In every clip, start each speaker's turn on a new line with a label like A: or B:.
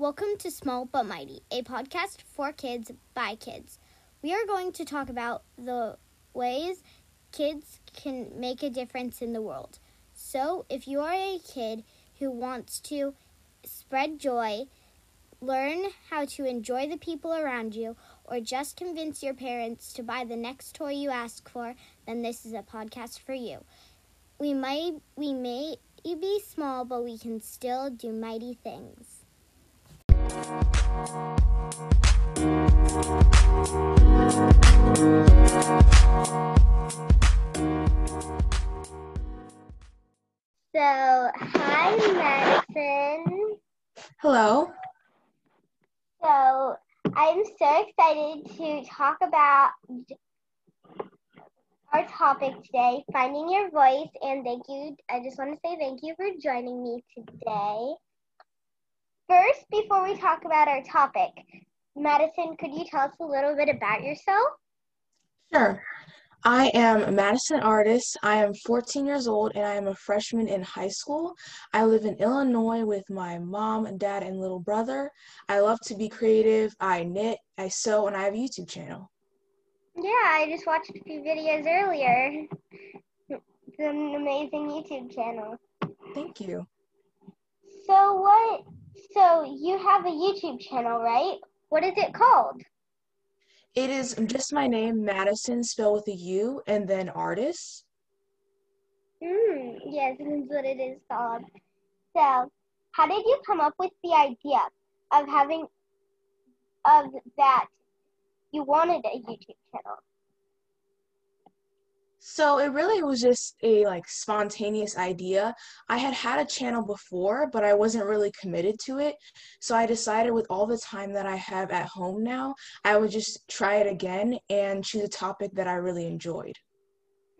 A: Welcome to Small But Mighty, a podcast for kids by kids. We are going to talk about the ways kids can make a difference in the world. So, if you are a kid who wants to spread joy, learn how to enjoy the people around you, or just convince your parents to buy the next toy you ask for, then this is a podcast for you. We might we may be small, but we can still do mighty things. So, hi, Madison.
B: Hello.
A: So, I'm so excited to talk about our topic today, finding your voice. And thank you. I just want to say thank you for joining me today. First, before we talk about our topic, Madison, could you tell us a little bit about yourself?
B: Sure. I am Madison Artis. I am 14 years old and I am a freshman in high school. I live in Illinois with my mom, dad, and little brother. I love to be creative. I knit, I sew, and I have a YouTube channel.
A: Yeah, I just watched a few videos earlier. It's an amazing YouTube channel.
B: Thank you.
A: So what so you have a YouTube channel, right? What is it called?
B: It is just my name, Madison, spelled with a U, and then Artis.
A: Hmm, yes, that's what it is called. So, how did you come up with the idea of having, of that you wanted a YouTube channel?
B: So it really was just a like spontaneous idea. I had had a channel before, but I wasn't really committed to it. So I decided with all the time that I have at home now, I would just try it again and choose a topic that I really enjoyed.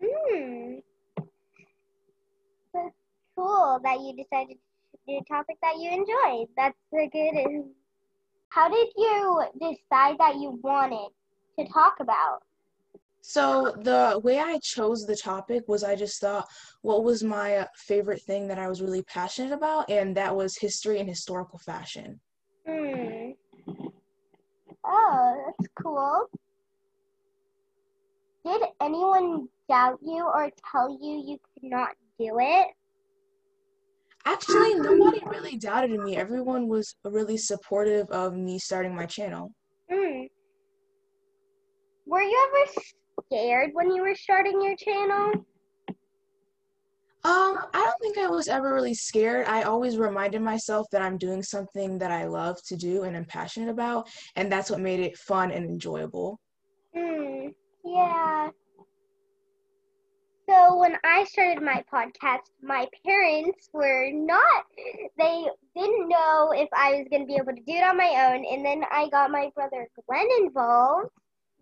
A: Hmm. That's cool that you decided to do a topic that you enjoyed. That's a good. How did you decide that you wanted to talk about?
B: So the way I chose the topic was I just thought what was my favorite thing that I was really passionate about, and that was history and historical fashion.
A: Hmm. Oh, that's cool. Did anyone doubt you or tell you you could not do it?
B: Actually, nobody really doubted me. Everyone was really supportive of me starting my channel.
A: Hmm. Were you ever scared when you were starting your channel?
B: Um, I don't think I was ever really scared. I always reminded myself that I'm doing something that I love to do and I'm passionate about, and that's what made it fun and enjoyable.
A: Hmm, yeah. So when I started my podcast, my parents were not, they didn't know if I was going to be able to do it on my own. And then I got my brother Glenn involved,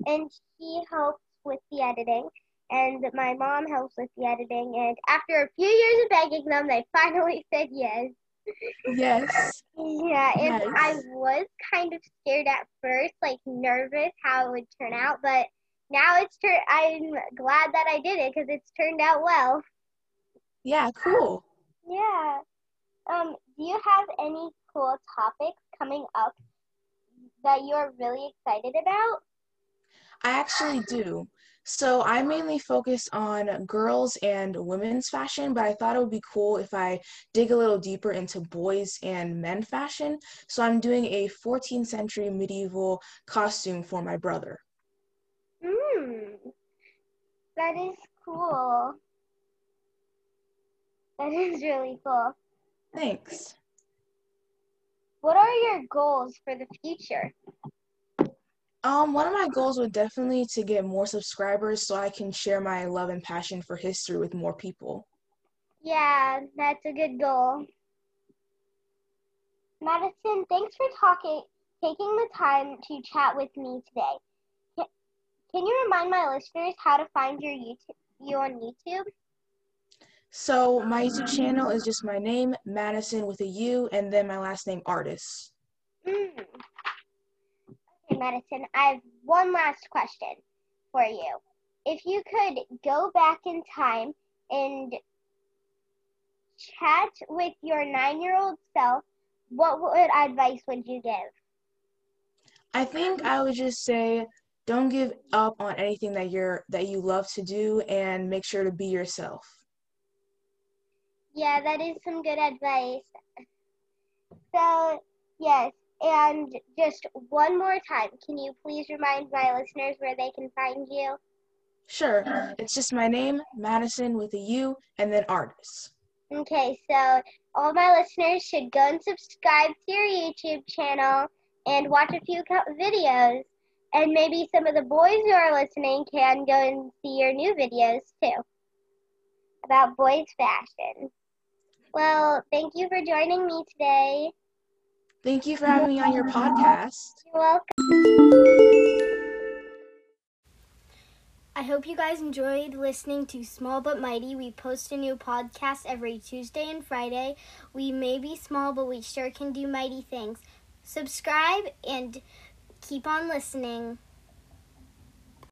A: and he helped with the editing, and my mom helps with the editing. And after a few years of begging them, they finally said yes.
B: Yes.
A: yeah, and. I was kind of scared at first, like nervous how it would turn out, but now it's turned. I'm glad that I did it because it's turned out well.
B: Yeah, cool.
A: Yeah. Um, do you have any cool topics coming up that you're really excited about?
B: I actually do. So I mainly focus on girls and women's fashion, but I thought it would be cool if I dig a little deeper into boys and men fashion. So I'm doing a 14th century medieval costume for my brother.
A: Hmm, that is cool. That is really cool.
B: Thanks.
A: What are your goals for the future?
B: Um, one of my goals would definitely to get more subscribers so I can share my love and passion for history with more people.
A: Yeah, that's a good goal. Madison, thanks for talking, taking the time to chat with me today. Can you remind my listeners how to find your YouTube, you on YouTube?
B: So my YouTube channel is just my name, Madison with a U, and then my last name, Artis.
A: Mm. Madison, I have one last question for you. If you could go back in time and chat with your nine year old self, what would advice would you give?
B: I think I would just say don't give up on anything that you're that you love to do and make sure to be yourself.
A: Yeah, that is some good advice. So, yes, and just one more time, can you please remind my listeners where they can find you?
B: Sure. It's just my name, Madison with a U, and then Artis.
A: Okay, so all my listeners should go and subscribe to your YouTube channel and watch a few videos. And maybe some of the boys who are listening can go and see your new videos too about boys fashion. Well, thank you for joining me today.
B: Thank you for having me on your podcast.
A: You're welcome. I hope you guys enjoyed listening to Small But Mighty. We post a new podcast every Tuesday and Friday. We may be small, but we sure can do mighty things. Subscribe and keep on listening.